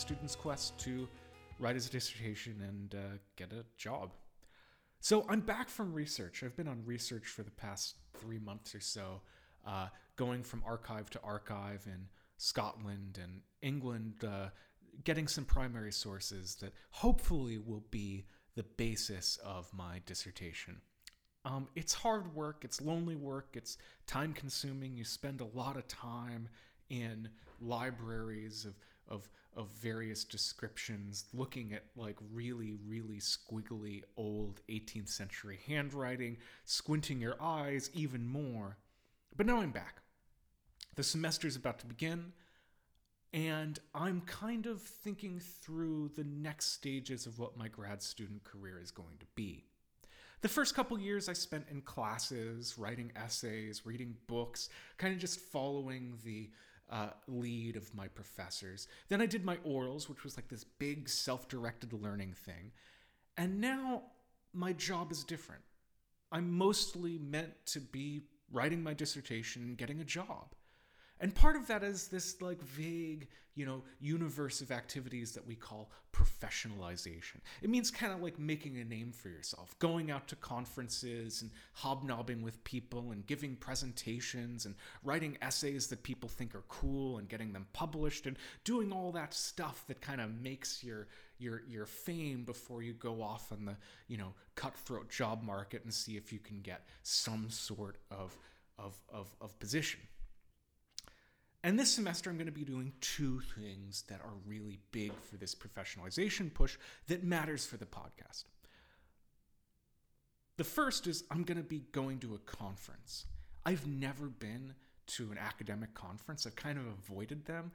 student's quest to write his dissertation and uh, get a job. So I'm back from research. I've been on research for the past three months or so, uh, going from archive to archive in Scotland and England, uh, getting some primary sources that hopefully will be the basis of my dissertation. Um, it's hard work, it's lonely work, it's time consuming. You spend a lot of time in libraries of, of, of various descriptions looking at like really, really squiggly old 18th century handwriting, squinting your eyes even more. But now I'm back. The semester is about to begin, and I'm kind of thinking through the next stages of what my grad student career is going to be. The first couple years I spent in classes, writing essays, reading books, kind of just following the uh, lead of my professors. Then I did my orals, which was like this big self directed learning thing. And now my job is different. I'm mostly meant to be writing my dissertation and getting a job. And part of that is this like vague, you know, universe of activities that we call professionalization. It means kind of like making a name for yourself, going out to conferences and hobnobbing with people and giving presentations and writing essays that people think are cool and getting them published and doing all that stuff that kind of makes your your your fame before you go off on the, you know, cutthroat job market and see if you can get some sort of of of, of position. And this semester, I'm going to be doing two things that are really big for this professionalization push that matters for the podcast. The first is I'm going to be going to a conference. I've never been to an academic conference, I've kind of avoided them.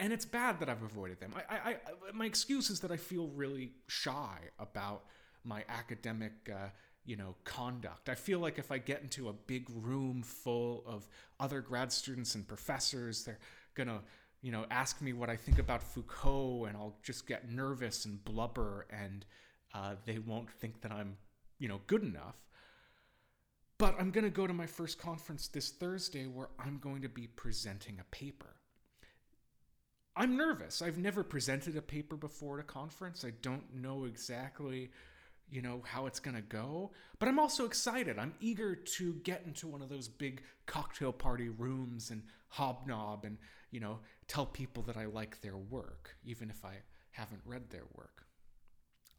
And it's bad that I've avoided them. I, I, I my excuse is that I feel really shy about my academic uh, you know, conduct. I feel like if I get into a big room full of other grad students and professors, they're gonna, you know, ask me what I think about Foucault, and I'll just get nervous and blubber, and uh, they won't think that I'm, you know, good enough. But I'm gonna go to my first conference this Thursday where I'm going to be presenting a paper. I'm nervous. I've never presented a paper before at a conference. I don't know exactly you know how it's going to go but i'm also excited i'm eager to get into one of those big cocktail party rooms and hobnob and you know tell people that i like their work even if i haven't read their work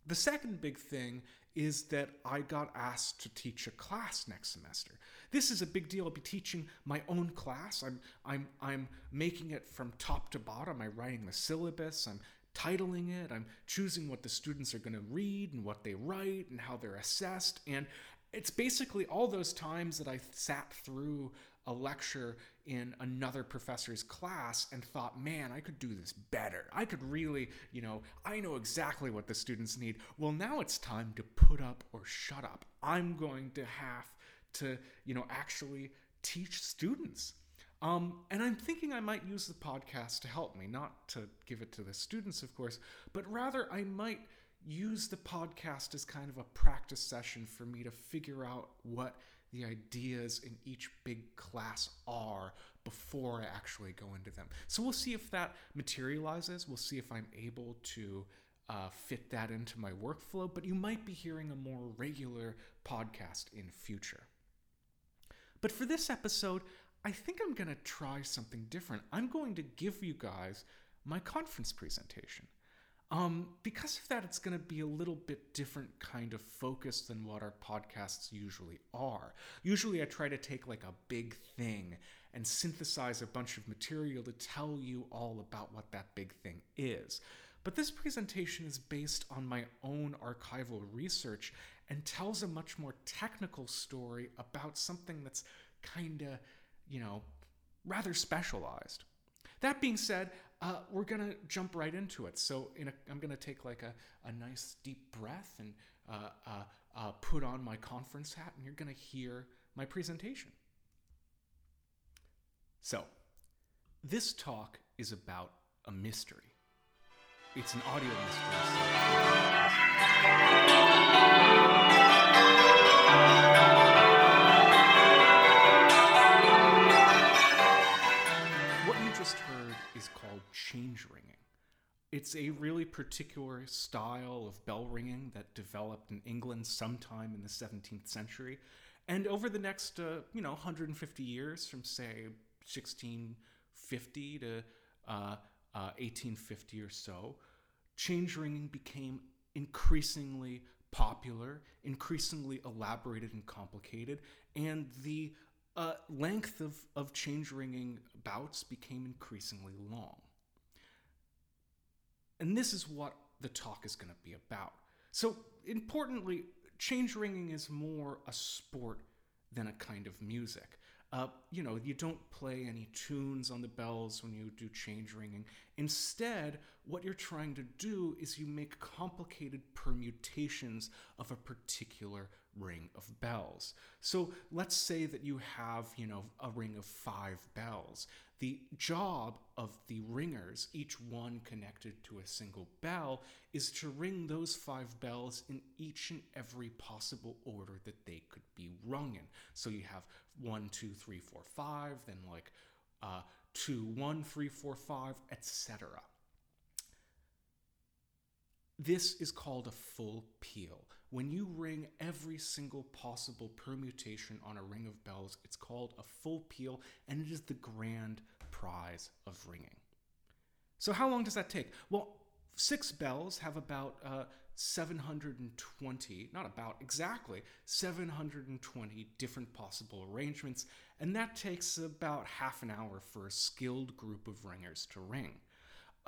the second big thing is that I got asked to teach a class next semester. This is a big deal. I'll be teaching my own class. I'm I'm I'm making it from top to bottom. I'm writing the syllabus. I'm titling it, I'm choosing what the students are going to read and what they write and how they're assessed. And it's basically all those times that I sat through a lecture in another professor's class and thought, man, I could do this better. I could really, you know, I know exactly what the students need. Well, now it's time to put up or shut up. I'm going to have to, you know, actually teach students. Um, and I'm thinking I might use the podcast to help me, not to give it to the students, of course, but rather I might use the podcast as kind of a practice session for me to figure out what the ideas in each big class are before I actually go into them. So we'll see if that materializes. We'll see if I'm able to uh, fit that into my workflow, but you might be hearing a more regular podcast in future. But for this episode, I think I'm going to try something different. I'm going to give you guys my conference presentation. Um, because of that, it's going to be a little bit different kind of focus than what our podcasts usually are. Usually, I try to take like a big thing and synthesize a bunch of material to tell you all about what that big thing is. But this presentation is based on my own archival research and tells a much more technical story about something that's kind of you know, rather specialized. That being said, uh, we're gonna jump right into it. So a, I'm gonna take like a, a nice deep breath and uh, uh, uh, put on my conference hat, and you're gonna hear my presentation. So, this talk is about a mystery. It's an audio mystery. Change ringing. it's a really particular style of bell ringing that developed in England sometime in the 17th century. And over the next, uh, you know, 150 years, from say 1650 to uh, 1850 uh, or so, change ringing became increasingly popular, increasingly elaborated and complicated, and the uh, length of, of change ringing bouts became increasingly long. And this is what the talk is going to be about. So, importantly, change ringing is more a sport than a kind of music. Uh, you know, you don't play any tunes on the bells when you do change ringing. Instead, what you're trying to do is you make complicated permutations of a particular ring of bells. So let's say that you have, you know, a ring of five bells. The job of the ringers, each one connected to a single bell, is to ring those five bells in each and every possible order that they could be rung in. So you have one, two, three, four, five, then like uh, two, one, three, four, five, etc. This is called a full peal. When you ring every single possible permutation on a ring of bells, it's called a full peal, and it is the grand prize of ringing. So, how long does that take? Well, six bells have about uh, 720, not about exactly, 720 different possible arrangements, and that takes about half an hour for a skilled group of ringers to ring.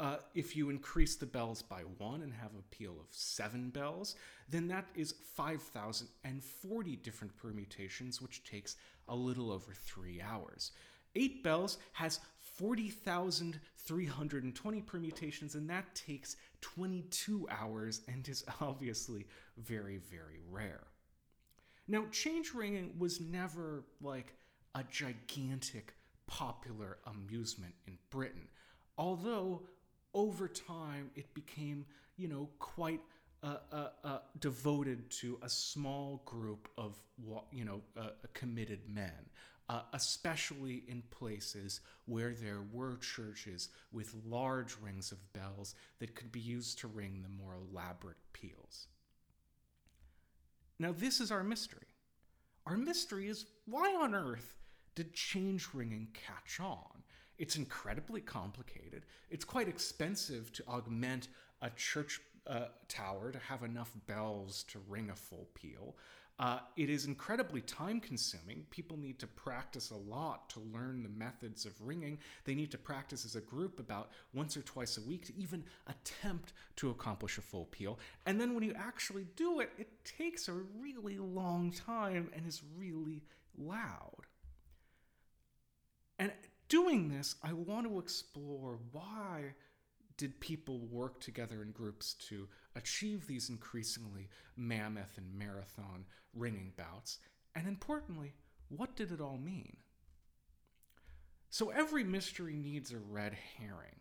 Uh, if you increase the bells by one and have a peal of seven bells, then that is 5,040 different permutations, which takes a little over three hours. Eight bells has 40,320 permutations, and that takes 22 hours and is obviously very, very rare. Now, change ringing was never like a gigantic popular amusement in Britain, although over time it became, you know, quite uh, uh, uh, devoted to a small group of, you know, uh, committed men, uh, especially in places where there were churches with large rings of bells that could be used to ring the more elaborate peals. Now, this is our mystery. Our mystery is why on earth did change ringing catch on? It's incredibly complicated. It's quite expensive to augment a church uh, tower to have enough bells to ring a full peal. Uh, it is incredibly time consuming. People need to practice a lot to learn the methods of ringing. They need to practice as a group about once or twice a week to even attempt to accomplish a full peal. And then when you actually do it, it takes a really long time and is really loud. And doing this, I want to explore why did people work together in groups to achieve these increasingly mammoth and marathon ringing bouts? And importantly, what did it all mean? So every mystery needs a red herring.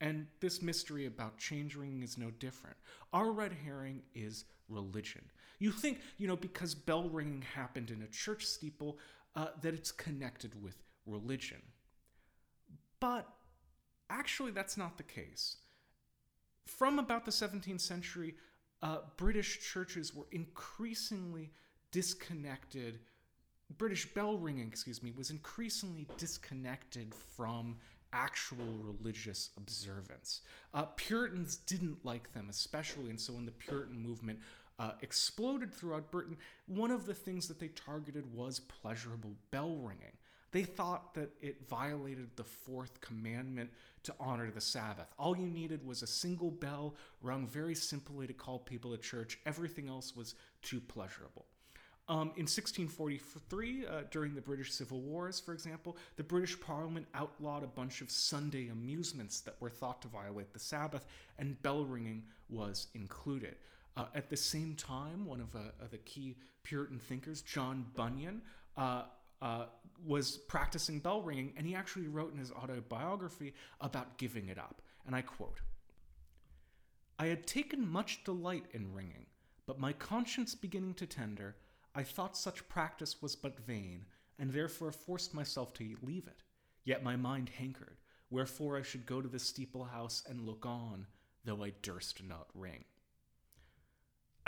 And this mystery about change ringing is no different. Our red herring is religion. You think, you know, because bell ringing happened in a church steeple, uh, that it's connected with religion. But actually, that's not the case. From about the 17th century, uh, British churches were increasingly disconnected. British bell ringing, excuse me, was increasingly disconnected from actual religious observance. Uh, Puritans didn't like them, especially, and so when the Puritan movement uh, exploded throughout Britain, one of the things that they targeted was pleasurable bell ringing. They thought that it violated the fourth commandment to honor the Sabbath. All you needed was a single bell rung very simply to call people to church. Everything else was too pleasurable. Um, in 1643, uh, during the British Civil Wars, for example, the British Parliament outlawed a bunch of Sunday amusements that were thought to violate the Sabbath, and bell ringing was included. Uh, at the same time, one of, uh, the key Puritan thinkers, John Bunyan, uh, was practicing bell ringing, and he actually wrote in his autobiography about giving it up. And I quote I had taken much delight in ringing, but my conscience beginning to tender, I thought such practice was but vain, and therefore forced myself to leave it. Yet my mind hankered, wherefore I should go to the steeple house and look on though I durst not ring.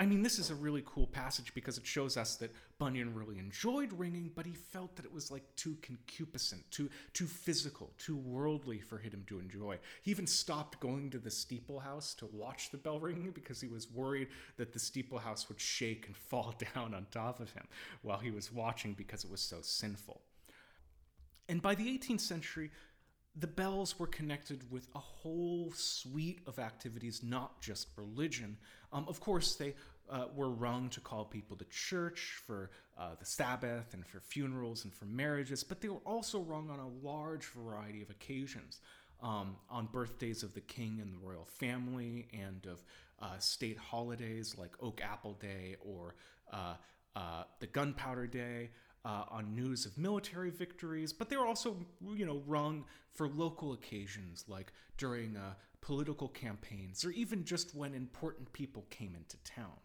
I mean, this is a really cool passage because it shows us that Bunyan really enjoyed ringing, but he felt that it was like too concupiscent, too too physical, too worldly for him to enjoy. He even stopped going to the steeple house to watch the bell ringing because he was worried that the steeple house would shake and fall down on top of him while he was watching because it was so sinful. And by the 18th century, the bells were connected with a whole suite of activities, not just religion. Um, of course, they uh, were rung to call people to church for uh, the Sabbath and for funerals and for marriages, but they were also rung on a large variety of occasions. Um, on birthdays of the king and the royal family, and of uh, state holidays like Oak Apple Day or uh, uh, the Gunpowder Day uh, on news of military victories, but they were also, you know, rung for local occasions like during uh, political campaigns or even just when important people came into town.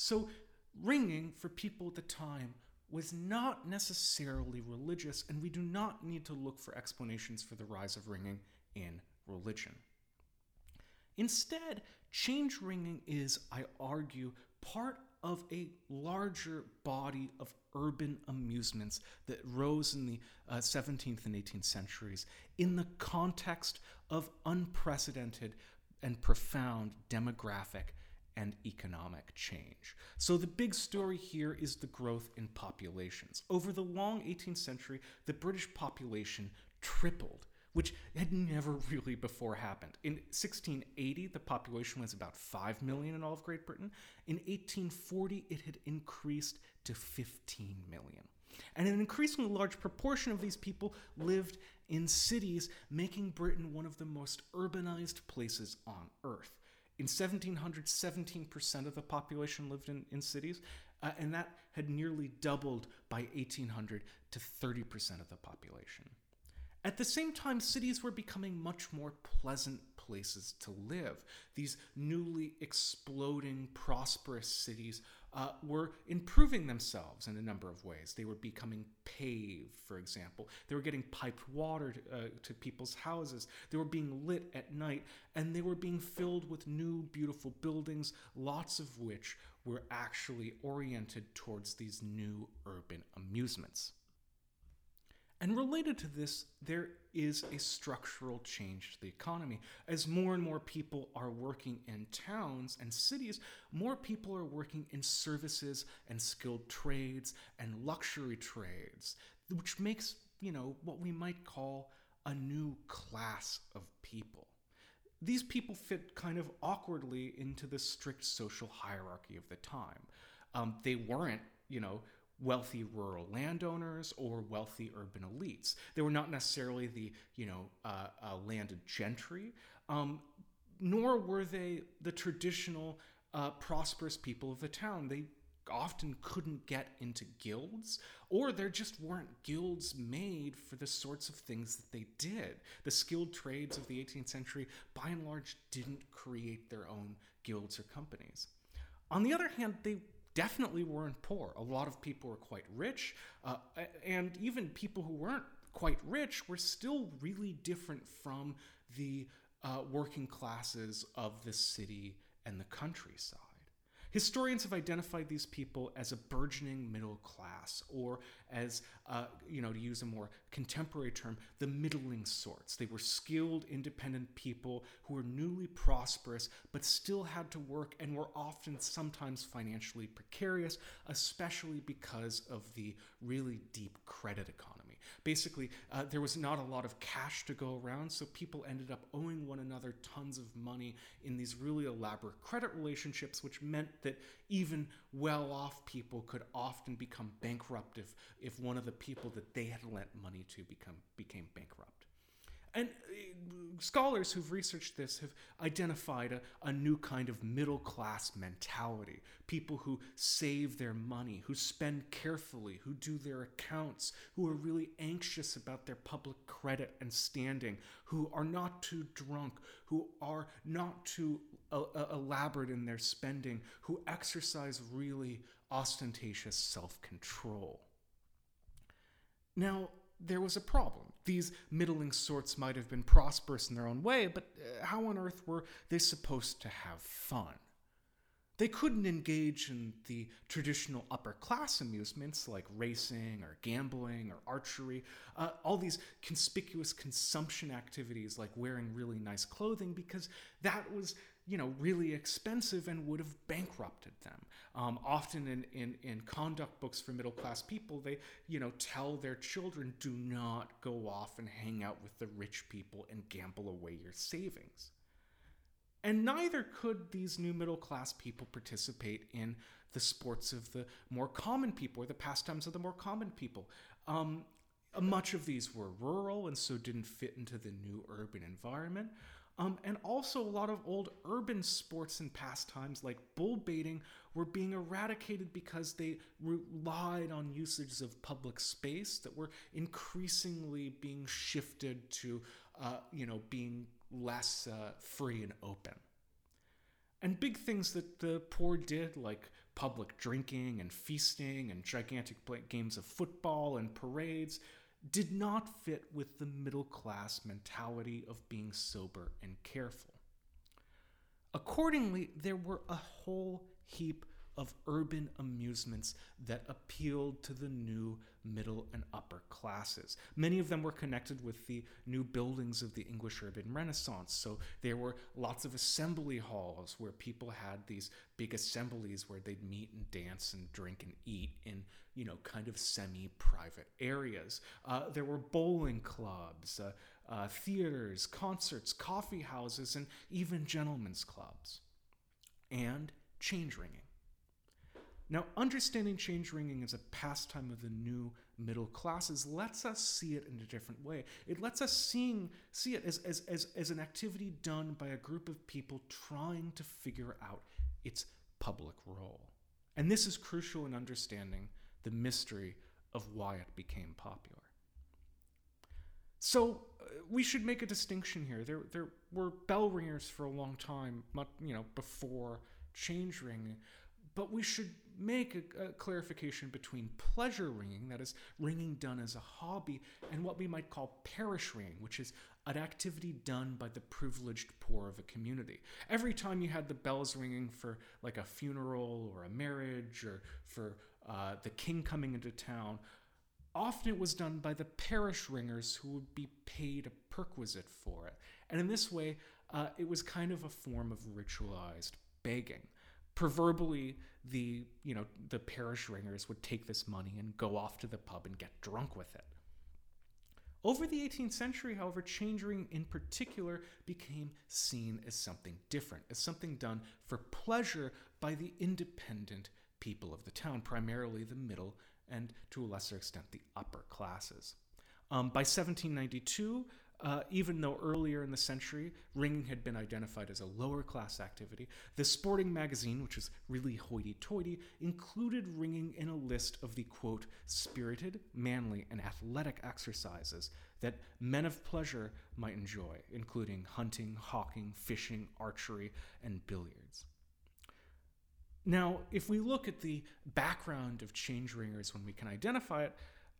So, ringing for people at the time was not necessarily religious, and we do not need to look for explanations for the rise of ringing in religion. Instead, change ringing is, I argue, part of a larger body of urban amusements that rose in the uh, 17th and 18th centuries in the context of unprecedented and profound demographic and economic change. So, the big story here is the growth in populations. Over the long 18th century, the British population tripled which had never really before happened. In 1680, the population was about 5 million in all of Great Britain. In 1840, it had increased to 15 million. And an increasingly large proportion of these people lived in cities, making Britain one of the most urbanized places on earth. In 1700, 17% of the population lived in, in cities, uh, and that had nearly doubled by 1800 to 30% of the population. At the same time, cities were becoming much more pleasant places to live. These newly exploding, prosperous cities uh, were improving themselves in a number of ways. They were becoming paved, for example. They were getting piped water to, uh, to people's houses. They were being lit at night, and they were being filled with new, beautiful buildings, lots of which were actually oriented towards these new urban amusements. And related to this, there is a structural change to the economy. As more and more people are working in towns and cities, more people are working in services and skilled trades and luxury trades, which makes, you know, what we might call a new class of people. These people fit kind of awkwardly into the strict social hierarchy of the time. Um, they weren't, you know, wealthy rural landowners or wealthy urban elites. They were not necessarily the you know uh, uh, landed gentry, um, nor were they the traditional uh, prosperous people of the town. They often couldn't get into guilds, or there just weren't guilds made for the sorts of things that they did. The skilled trades of the 18th century, by and large, didn't create their own guilds or companies. On the other hand, they definitely weren't poor. A lot of people were quite rich, uh, and even people who weren't quite rich were still really different from the uh, working classes of the city and the countryside. Historians have identified these people as a burgeoning middle class, or as, uh, you know, to use a more contemporary term, the middling sorts. They were skilled, independent people who were newly prosperous, but still had to work and were often sometimes financially precarious, especially because of the really deep credit economy. Basically, uh, there was not a lot of cash to go around, so people ended up owing one another tons of money in these really elaborate credit relationships, which meant that even well off people could often become bankrupt if, if one of the people that they had lent money to become, became bankrupt. And uh, scholars who've researched this have identified a, a, new kind of middle class mentality. People who save their money, who spend carefully, who do their accounts, who are really anxious about their public credit and standing, who are not too drunk, who are not too uh, uh elaborate in their spending, who exercise really ostentatious self control. Now, there was a problem These middling sorts might have been prosperous in their own way, but uh, how on earth were they supposed to have fun? They couldn't engage in the traditional upper class amusements like racing or gambling or archery, uh, all these conspicuous consumption activities like wearing really nice clothing, because that was you know, really expensive and would have bankrupted them. Um, often in, in, in conduct books for middle class people, they, you know, tell their children, do not go off and hang out with the rich people and gamble away your savings. And neither could these new middle class people participate in the sports of the more common people or the pastimes of the more common people. Um, much of these were rural and so didn't fit into the new urban environment. Um, and also, a lot of old urban sports and pastimes like bull baiting were being eradicated because they relied on usages of public space that were increasingly being shifted to, uh, you know, being less uh, free and open. And big things that the poor did, like public drinking and feasting and gigantic games of football and parades, did not fit with the middle class mentality of being sober and careful. Accordingly, there were a whole heap of urban amusements that appealed to the new middle and upper classes. Many of them were connected with the new buildings of the English urban renaissance. So there were lots of assembly halls where people had these big assemblies where they'd meet and dance and drink and eat in, you know, kind of semi private areas. Uh, there were bowling clubs. Uh, uh, theaters, concerts, coffee houses, and even gentlemen's clubs. And change ringing. Now, understanding change ringing as a pastime of the new middle classes lets us see it in a different way. It lets us seeing, see it as, as, as, as an activity done by a group of people trying to figure out its public role. And this is crucial in understanding the mystery of why it became popular. So uh, we should make a distinction here. There, there were bell ringers for a long time, you know, before change ringing, but we should make a, a, clarification between pleasure ringing, that is, ringing done as a hobby, and what we might call parish ringing, which is an activity done by the privileged poor of a community. Every time you had the bells ringing for like a funeral or a marriage or for uh, the king coming into town, often it was done by the parish ringers who would be paid a perquisite for it. And in this way, uh, it was kind of a form of ritualized begging proverbially the you know the parish ringers would take this money and go off to the pub and get drunk with it over the 18th century however change ring in particular became seen as something different as something done for pleasure by the independent people of the town primarily the middle and to a lesser extent the upper classes um, by 1792 uh, even though earlier in the century ringing had been identified as a lower class activity, the sporting magazine, which is really hoity toity, included ringing in a list of the quote, spirited, manly, and athletic exercises that men of pleasure might enjoy, including hunting, hawking, fishing, archery, and billiards. Now, if we look at the background of change ringers when we can identify it,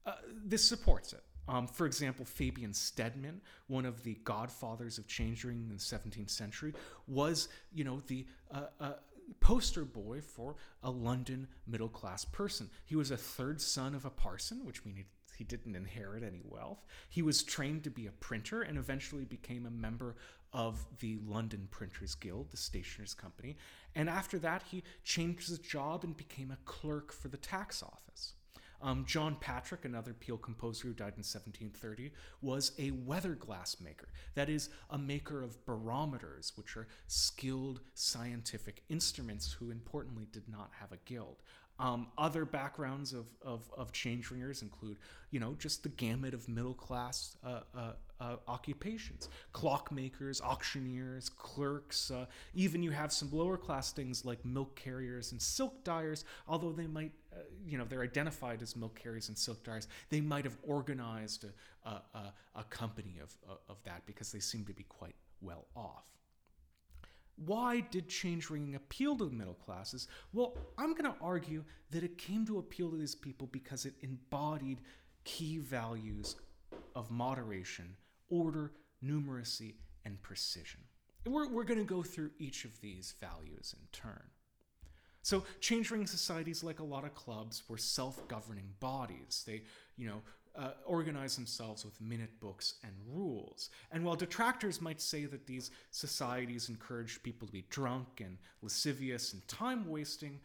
uh, this supports it. Um, for example, Fabian Stedman, one of the godfathers of change ringing in the 17th century, was, you know, the uh, uh, poster boy for a London middle class person. He was a third son of a parson, which means he didn't inherit any wealth. He was trained to be a printer and eventually became a member of the London Printers Guild, the stationer's company. And after that, he changed his job and became a clerk for the tax office. Um, John Patrick, another peal composer who died in 1730, was a weather glass maker. That is, a maker of barometers, which are skilled scientific instruments who importantly did not have a guild. Um, other backgrounds of, of, of change ringers include, you know, just the gamut of middle class uh, uh, uh, occupations clockmakers, auctioneers, clerks. Uh, even you have some lower class things like milk carriers and silk dyers, although they might, uh, you know, they're identified as milk carriers and silk dyers. They might have organized a, a, a company of, of that because they seem to be quite well off. Why did change ringing appeal to the middle classes? Well, I'm going to argue that it came to appeal to these people because it embodied key values of moderation, order, numeracy, and precision. We're, we're going to go through each of these values in turn. So, change ring societies, like a lot of clubs, were self governing bodies. They, you know, uh, organize themselves with minute books and rules. And while detractors might say that these societies encouraged people to be drunk and lascivious and time wasting,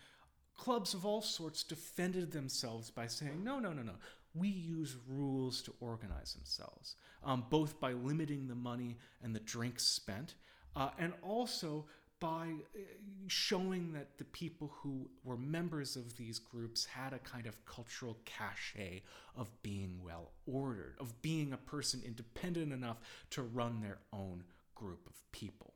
clubs of all sorts defended themselves by saying, no, no, no, no. We use rules to organize themselves, um, both by limiting the money and the drinks spent, uh, and also by uh, showing that the people who were members of these groups had a kind of cultural cachet of being well ordered, of being a person independent enough to run their own group of people.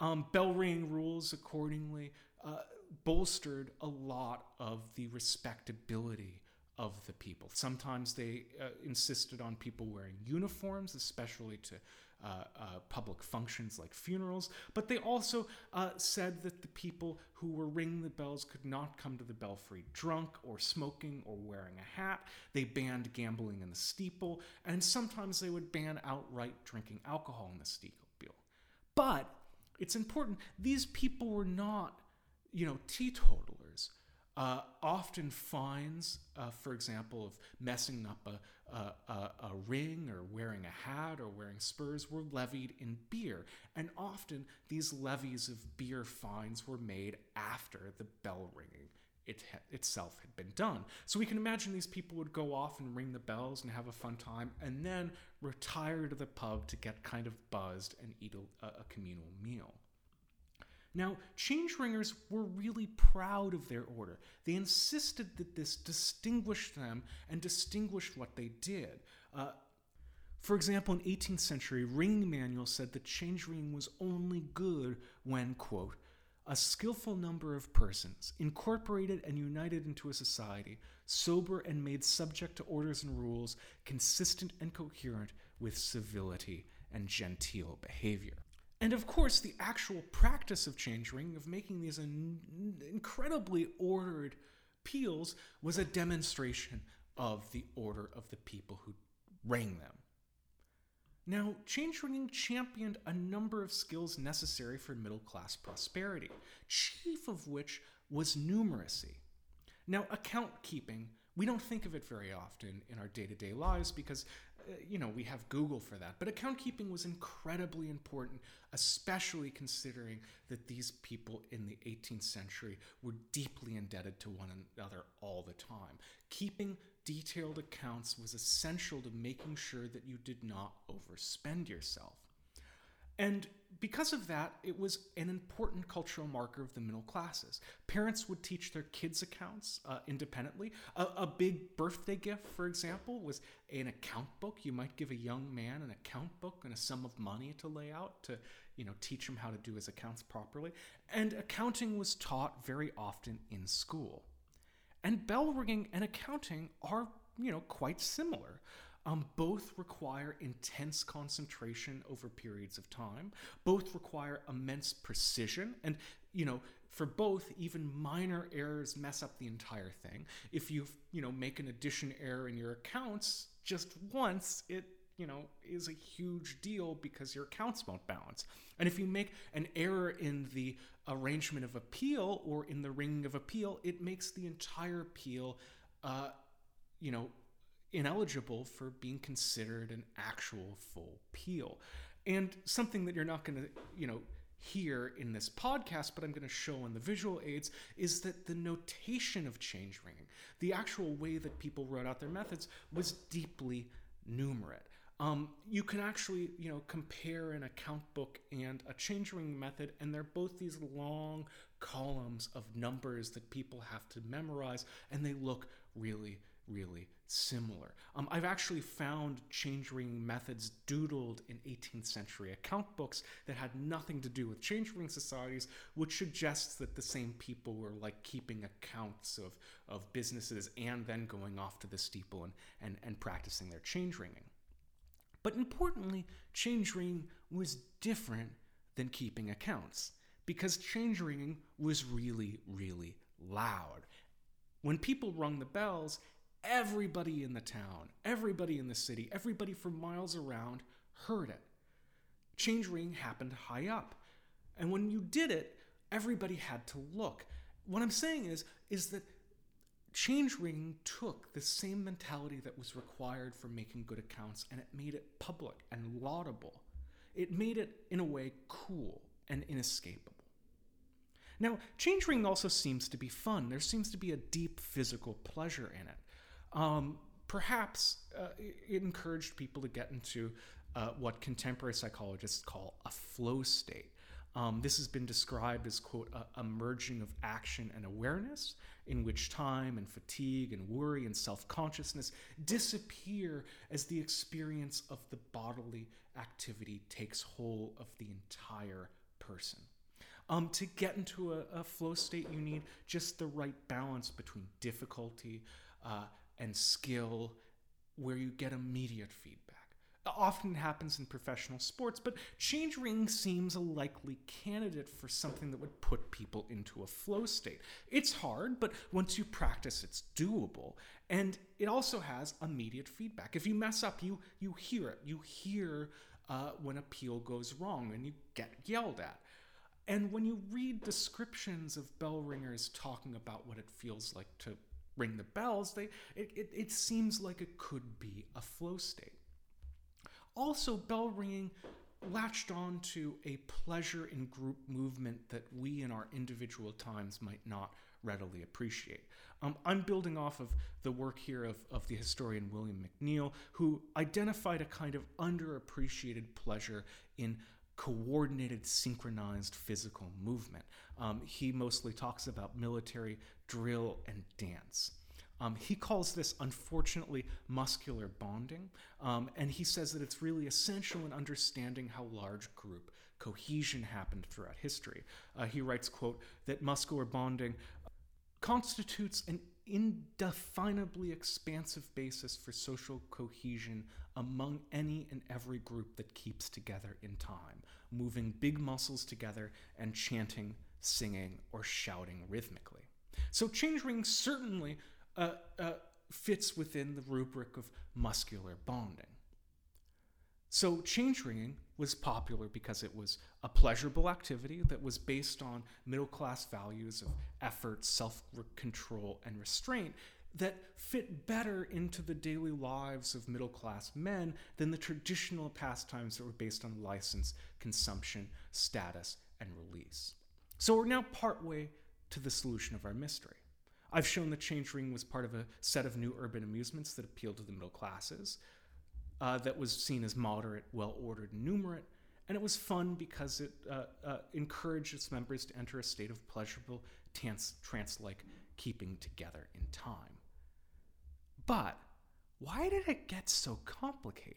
Um, bell ringing rules, accordingly, uh, bolstered a lot of the respectability of the people. Sometimes they uh, insisted on people wearing uniforms, especially to uh, uh, public functions like funerals, but they also uh, said that the people who were ringing the bells could not come to the belfry drunk or smoking or wearing a hat. They banned gambling in the steeple, and sometimes they would ban outright drinking alcohol in the steeple. But it's important, these people were not, you know, teetotalers. Uh, often fines, uh, for example, of messing up a, a, a, ring or wearing a hat or wearing spurs were levied in beer. And often these levies of beer fines were made after the bell ringing it ha- itself had been done. So we can imagine these people would go off and ring the bells and have a fun time and then retire to the pub to get kind of buzzed and eat a, a communal meal. Now, change ringers were really proud of their order. They insisted that this distinguished them and distinguished what they did. Uh, for example, in 18th century, ringing manual said that change ringing was only good when, quote, a skillful number of persons, incorporated and united into a society, sober and made subject to orders and rules, consistent and coherent with civility and genteel behavior. And of course, the actual practice of change ring, of making these incredibly ordered peals, was a demonstration of the order of the people who rang them. Now, change ringing championed a number of skills necessary for middle class prosperity, chief of which was numeracy. Now, account keeping, we don't think of it very often in our day to day lives because Uh, you know, we have Google for that. But account keeping was incredibly important, especially considering that these people in the 18th century were deeply indebted to one another all the time. Keeping detailed accounts was essential to making sure that you did not overspend yourself. And because of that, it was an important cultural marker of the middle classes. Parents would teach their kids accounts uh, independently. A, a, big birthday gift, for example, was an account book. You might give a young man an account book and a sum of money to lay out to, you know, teach him how to do his accounts properly. And accounting was taught very often in school. And bell ringing and accounting are, you know, quite similar. Um, both require intense concentration over periods of time. Both require immense precision. And, you know, for both, even minor errors mess up the entire thing. If you, you know, make an addition error in your accounts just once, it, you know, is a huge deal because your accounts won't balance. And if you make an error in the arrangement of appeal or in the ringing of appeal, it makes the entire appeal, uh, you know, ineligible for being considered an actual full peal. And something that you're not going to, you know, hear in this podcast, but I'm going to show in the visual aids, is that the notation of change ringing, the actual way that people wrote out their methods, was deeply numerate. Um, you can actually, you know, compare an account book and a change ring method, and they're both these long columns of numbers that people have to memorize, and they look really, really similar. Um, I've actually found change ring methods doodled in 18th century account books that had nothing to do with change ring societies, which suggests that the same people were like keeping accounts of, of businesses and then going off to the steeple and, and, and practicing their change ringing. But importantly, change ringing was different than keeping accounts because change ringing was really, really loud. When people rung the bells, everybody in the town, everybody in the city, everybody for miles around heard it. Change ring happened high up. And when you did it, everybody had to look. What I'm saying is, is that change ring took the same mentality that was required for making good accounts and it made it public and laudable. It made it, in a way, cool and inescapable. Now, change ring also seems to be fun. There seems to be a deep physical pleasure in it. Um, perhaps uh, it encouraged people to get into uh, what contemporary psychologists call a flow state. Um, this has been described as, quote, a, merging of action and awareness, in which time and fatigue and worry and self consciousness disappear as the experience of the bodily activity takes hold of the entire person. Um, to get into a, a, flow state, you need just the right balance between difficulty uh, and skill, where you get immediate feedback often happens in professional sports, but change ring seems a likely candidate for something that would put people into a flow state. It's hard, but once you practice, it's doable. And it also has immediate feedback. If you mess up, you you hear it. You hear uh, when a peal goes wrong and you get yelled at. And when you read descriptions of bell ringers talking about what it feels like to ring the bells, they it, it, it seems like it could be a flow state. Also, bell ringing latched on to a pleasure in group movement that we in our individual times might not readily appreciate. Um, I'm building off of the work here of, of the historian William McNeill, who identified a kind of underappreciated pleasure in coordinated, synchronized physical movement. Um, he mostly talks about military drill and dance. Um, he calls this, unfortunately, muscular bonding, um, and he says that it's really essential in understanding how large group cohesion happened throughout history. Uh, he writes, quote, that muscular bonding constitutes an indefinably expansive basis for social cohesion among any and every group that keeps together in time, moving big muscles together and chanting, singing, or shouting rhythmically. So change rings certainly uh, uh, fits within the rubric of muscular bonding. So, change ringing was popular because it was a pleasurable activity that was based on middle class values of effort, self control, and restraint that fit better into the daily lives of middle class men than the traditional pastimes that were based on license, consumption, status, and release. So, we're now partway to the solution of our mystery. I've shown that Change Ring was part of a set of new urban amusements that appealed to the middle classes, uh, that was seen as moderate, well ordered, and numerate, and it was fun because it uh, uh, encouraged its members to enter a state of pleasurable, trance like keeping together in time. But why did it get so complicated?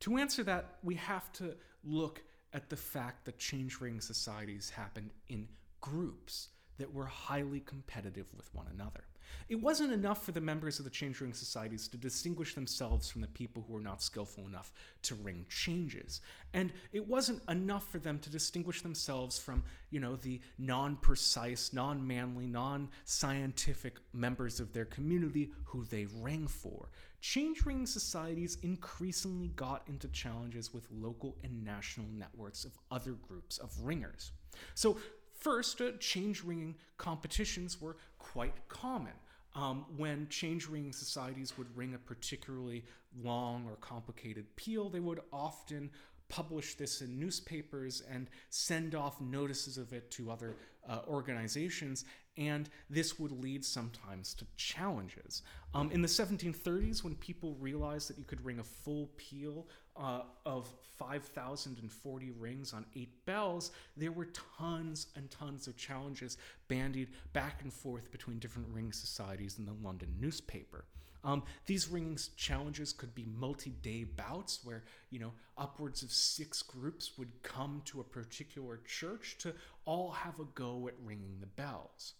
To answer that, we have to look at the fact that change ring societies happened in groups that were highly competitive with one another. It wasn't enough for the members of the change ring societies to distinguish themselves from the people who were not skillful enough to ring changes. And it wasn't enough for them to distinguish themselves from, you know, the non precise, non manly, non scientific members of their community who they rang for. Change ring societies increasingly got into challenges with local and national networks of other groups of ringers. So First, uh, change ringing competitions were quite common. Um, when change ringing societies would ring a particularly long or complicated peal, they would often publish this in newspapers and send off notices of it to other uh, organizations, and this would lead sometimes to challenges. Um, in the 1730s, when people realized that you could ring a full peal uh, of 5,040 rings on eight bells, there were tons and tons of challenges bandied back and forth between different ring societies in the London newspaper. Um, these rings challenges could be multi-day bouts where you know upwards of six groups would come to a particular church to all have a go at ringing the bells.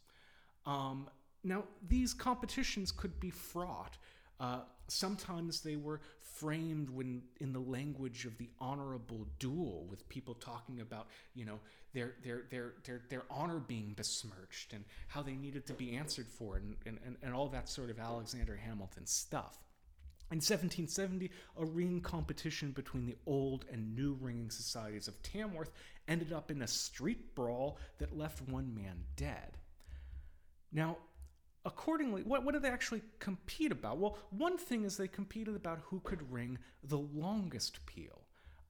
Um, now these competitions could be fraught Uh, sometimes they were framed when in the language of the honorable duel, with people talking about you know their their their their, their honor being besmirched and how they needed to be answered for, and, and, and, and all that sort of Alexander Hamilton stuff. In 1770, a ringing competition between the old and new ringing societies of Tamworth ended up in a street brawl that left one man dead. Now, accordingly, what, what did they actually compete about? Well, one thing is they competed about who could ring the longest peal.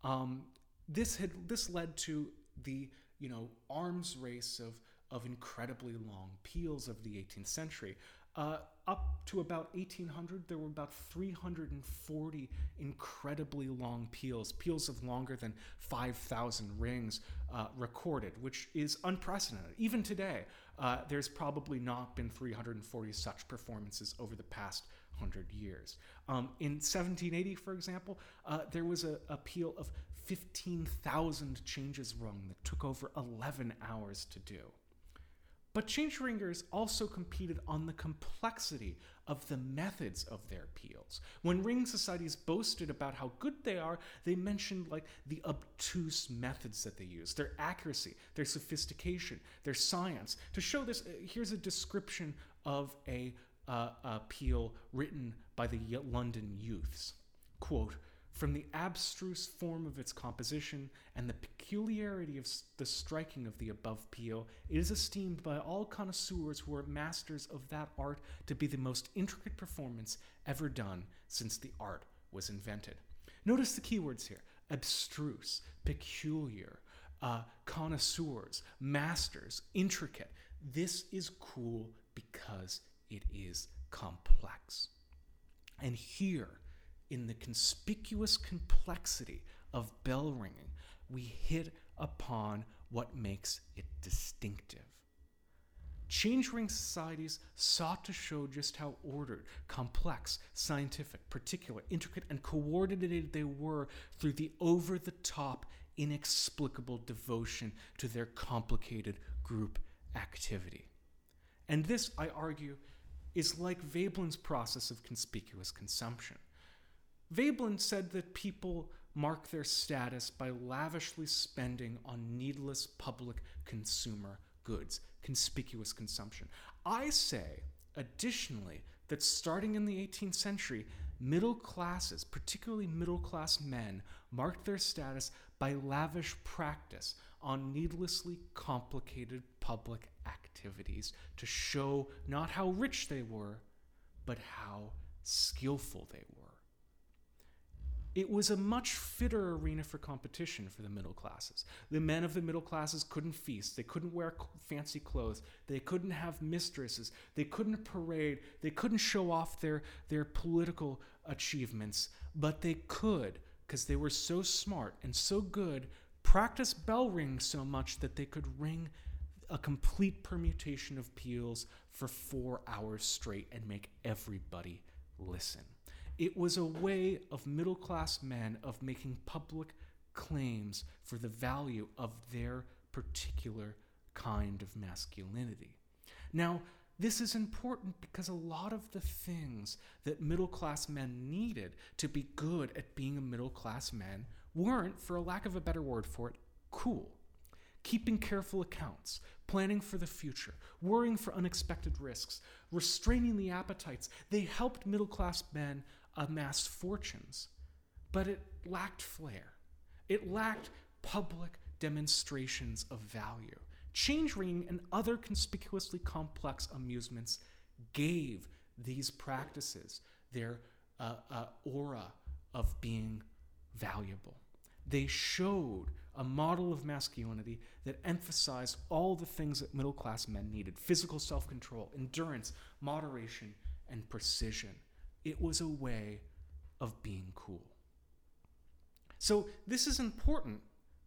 Um, this had this led to the you know arms race of of incredibly long peals of the 18th century. Uh, up to about 1800, there were about 340 incredibly long peals, peals of longer than 5,000 rings uh, recorded, which is unprecedented. Even today, uh, there's probably not been 340 such performances over the past 100 years. Um, in 1780, for example, uh, there was a, a peal of 15,000 changes rung that took over 11 hours to do. But change ringers also competed on the complexity of the methods of their peals. When ring societies boasted about how good they are, they mentioned like the obtuse methods that they use, their accuracy, their sophistication, their science. To show this, uh, here's a description of a, uh, a peal written by the London youths. Quote, from the abstruse form of its composition and the peculiarity of the striking of the above peal, it is esteemed by all connoisseurs who are masters of that art to be the most intricate performance ever done since the art was invented. Notice the keywords here abstruse, peculiar, uh, connoisseurs, masters, intricate. This is cool because it is complex. And here, in the conspicuous complexity of bell ringing, we hit upon what makes it distinctive. Change ring societies sought to show just how ordered, complex, scientific, particular, intricate, and coordinated they were through the over the top, inexplicable devotion to their complicated group activity. And this, I argue, is like Veblen's process of conspicuous consumption. Veblen said that people mark their status by lavishly spending on needless public consumer goods, conspicuous consumption. I say, additionally, that starting in the 18th century, middle classes, particularly middle class men, marked their status by lavish practice on needlessly complicated public activities to show not how rich they were, but how skillful they were it was a much fitter arena for competition for the middle classes. The men of the middle classes couldn't feast, they couldn't wear fancy clothes, they couldn't have mistresses, they couldn't parade, they couldn't show off their, their political achievements, but they could, because they were so smart and so good, practice bell ring so much that they could ring a complete permutation of peals for four hours straight and make everybody listen. It was a way of middle class men of making public claims for the value of their particular kind of masculinity. Now, this is important because a lot of the things that middle class men needed to be good at being a middle class man weren't, for a lack of a better word for it, cool. Keeping careful accounts, planning for the future, worrying for unexpected risks, restraining the appetites, they helped middle class men amassed fortunes, but it lacked flair. It lacked public demonstrations of value. Change ringing and other conspicuously complex amusements gave these practices their uh, uh, aura of being valuable. They showed a model of masculinity that emphasized all the things that middle class men needed physical self control, endurance, moderation, and precision. It was a way of being cool. So, this is important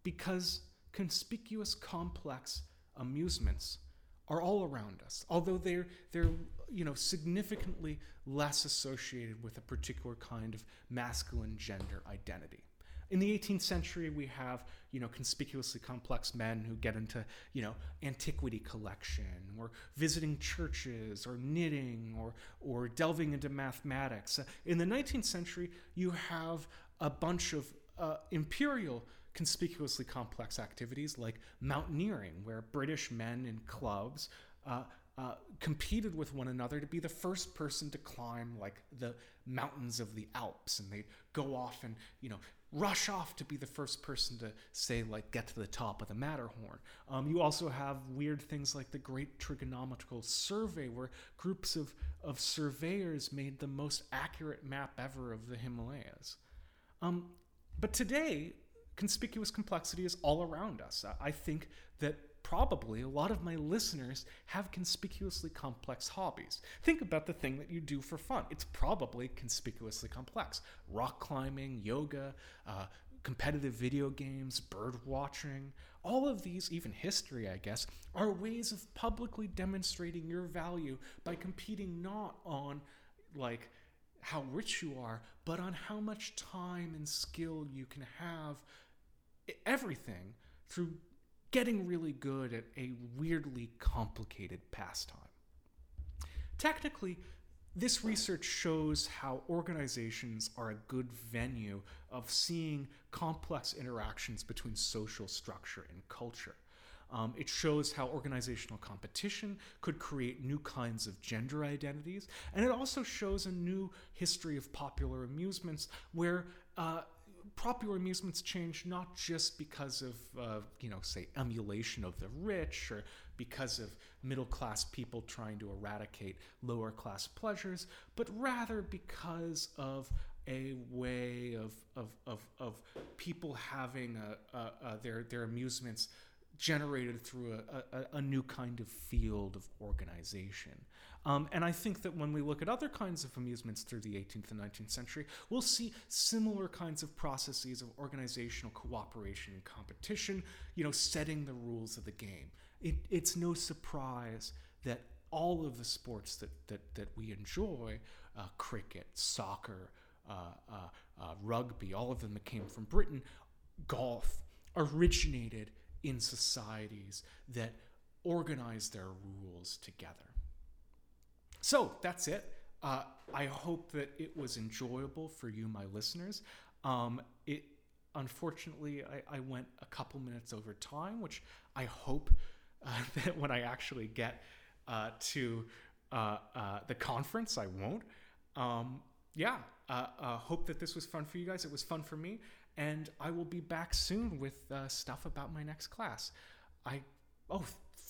because conspicuous, complex amusements are all around us, although they're, they're you know, significantly less associated with a particular kind of masculine gender identity. In the 18th century, we have you know conspicuously complex men who get into you know antiquity collection or visiting churches or knitting or or delving into mathematics. In the 19th century, you have a bunch of uh, imperial conspicuously complex activities like mountaineering, where British men in clubs uh, uh, competed with one another to be the first person to climb like the mountains of the Alps, and they go off and you know rush off to be the first person to say like get to the top of the Matterhorn. Um, you also have weird things like the Great Trigonometrical Survey, where groups of of surveyors made the most accurate map ever of the Himalayas. Um, but today, conspicuous complexity is all around us. I think that probably a lot of my listeners have conspicuously complex hobbies. Think about the thing that you do for fun. It's probably conspicuously complex. Rock climbing, yoga, uh, competitive video games, bird watching, all of these, even history, I guess, are ways of publicly demonstrating your value by competing not on like how rich you are, but on how much time and skill you can have everything through getting really good at a weirdly complicated pastime. Technically, this research shows how organizations are a good venue of seeing complex interactions between social structure and culture. Um, it shows how organizational competition could create new kinds of gender identities, and it also shows a new history of popular amusements where uh, popular amusements change not just because of, uh, you know, say, emulation of the rich or because of middle class people trying to eradicate lower class pleasures, but rather because of a way of, of, of, of people having a, a, a their, their amusements generated through a, a, a, new kind of field of organization. Um, and I think that when we look at other kinds of amusements through the 18th and 19th century, we'll see similar kinds of processes of organizational cooperation and competition, you know, setting the rules of the game. It, it's no surprise that all of the sports that, that, that we enjoy, uh, cricket, soccer, uh, uh, uh rugby, all of them that came from Britain, golf, originated in societies that organize their rules together. So that's it. Uh, I hope that it was enjoyable for you, my listeners. Um, it unfortunately I, I, went a couple minutes over time, which I hope uh, that when I actually get uh, to uh, uh, the conference, I won't. Um, yeah, uh, hope that this was fun for you guys. It was fun for me, and I will be back soon with stuff about my next class. I oh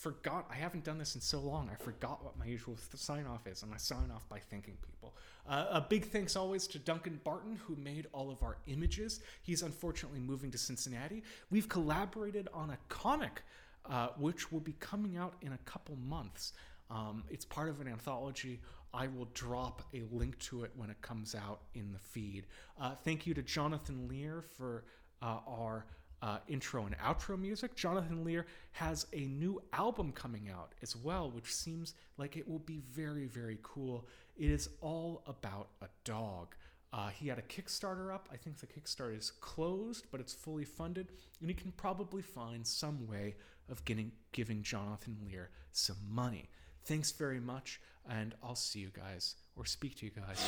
forgot I haven't done this in so long. I forgot what my usual th- sign off is, and I sign off by thanking people. Uh, a big thanks always to Duncan Barton, who made all of our images. He's unfortunately moving to Cincinnati. We've collaborated on a comic, uh, which will be coming out in a couple months. Um, it's part of an anthology. I will drop a link to it when it comes out in the feed. Uh, thank you to Jonathan Lear for uh, our uh, intro and outro music. Jonathan Lear has a new album coming out as well, which seems like it will be very, very cool. It is all about a dog. Uh, he had a Kickstarter up. I think the Kickstarter is closed, but it's fully funded, and you can probably find some way of getting giving Jonathan Lear some money. Thanks very much, and I'll see you guys or speak to you guys.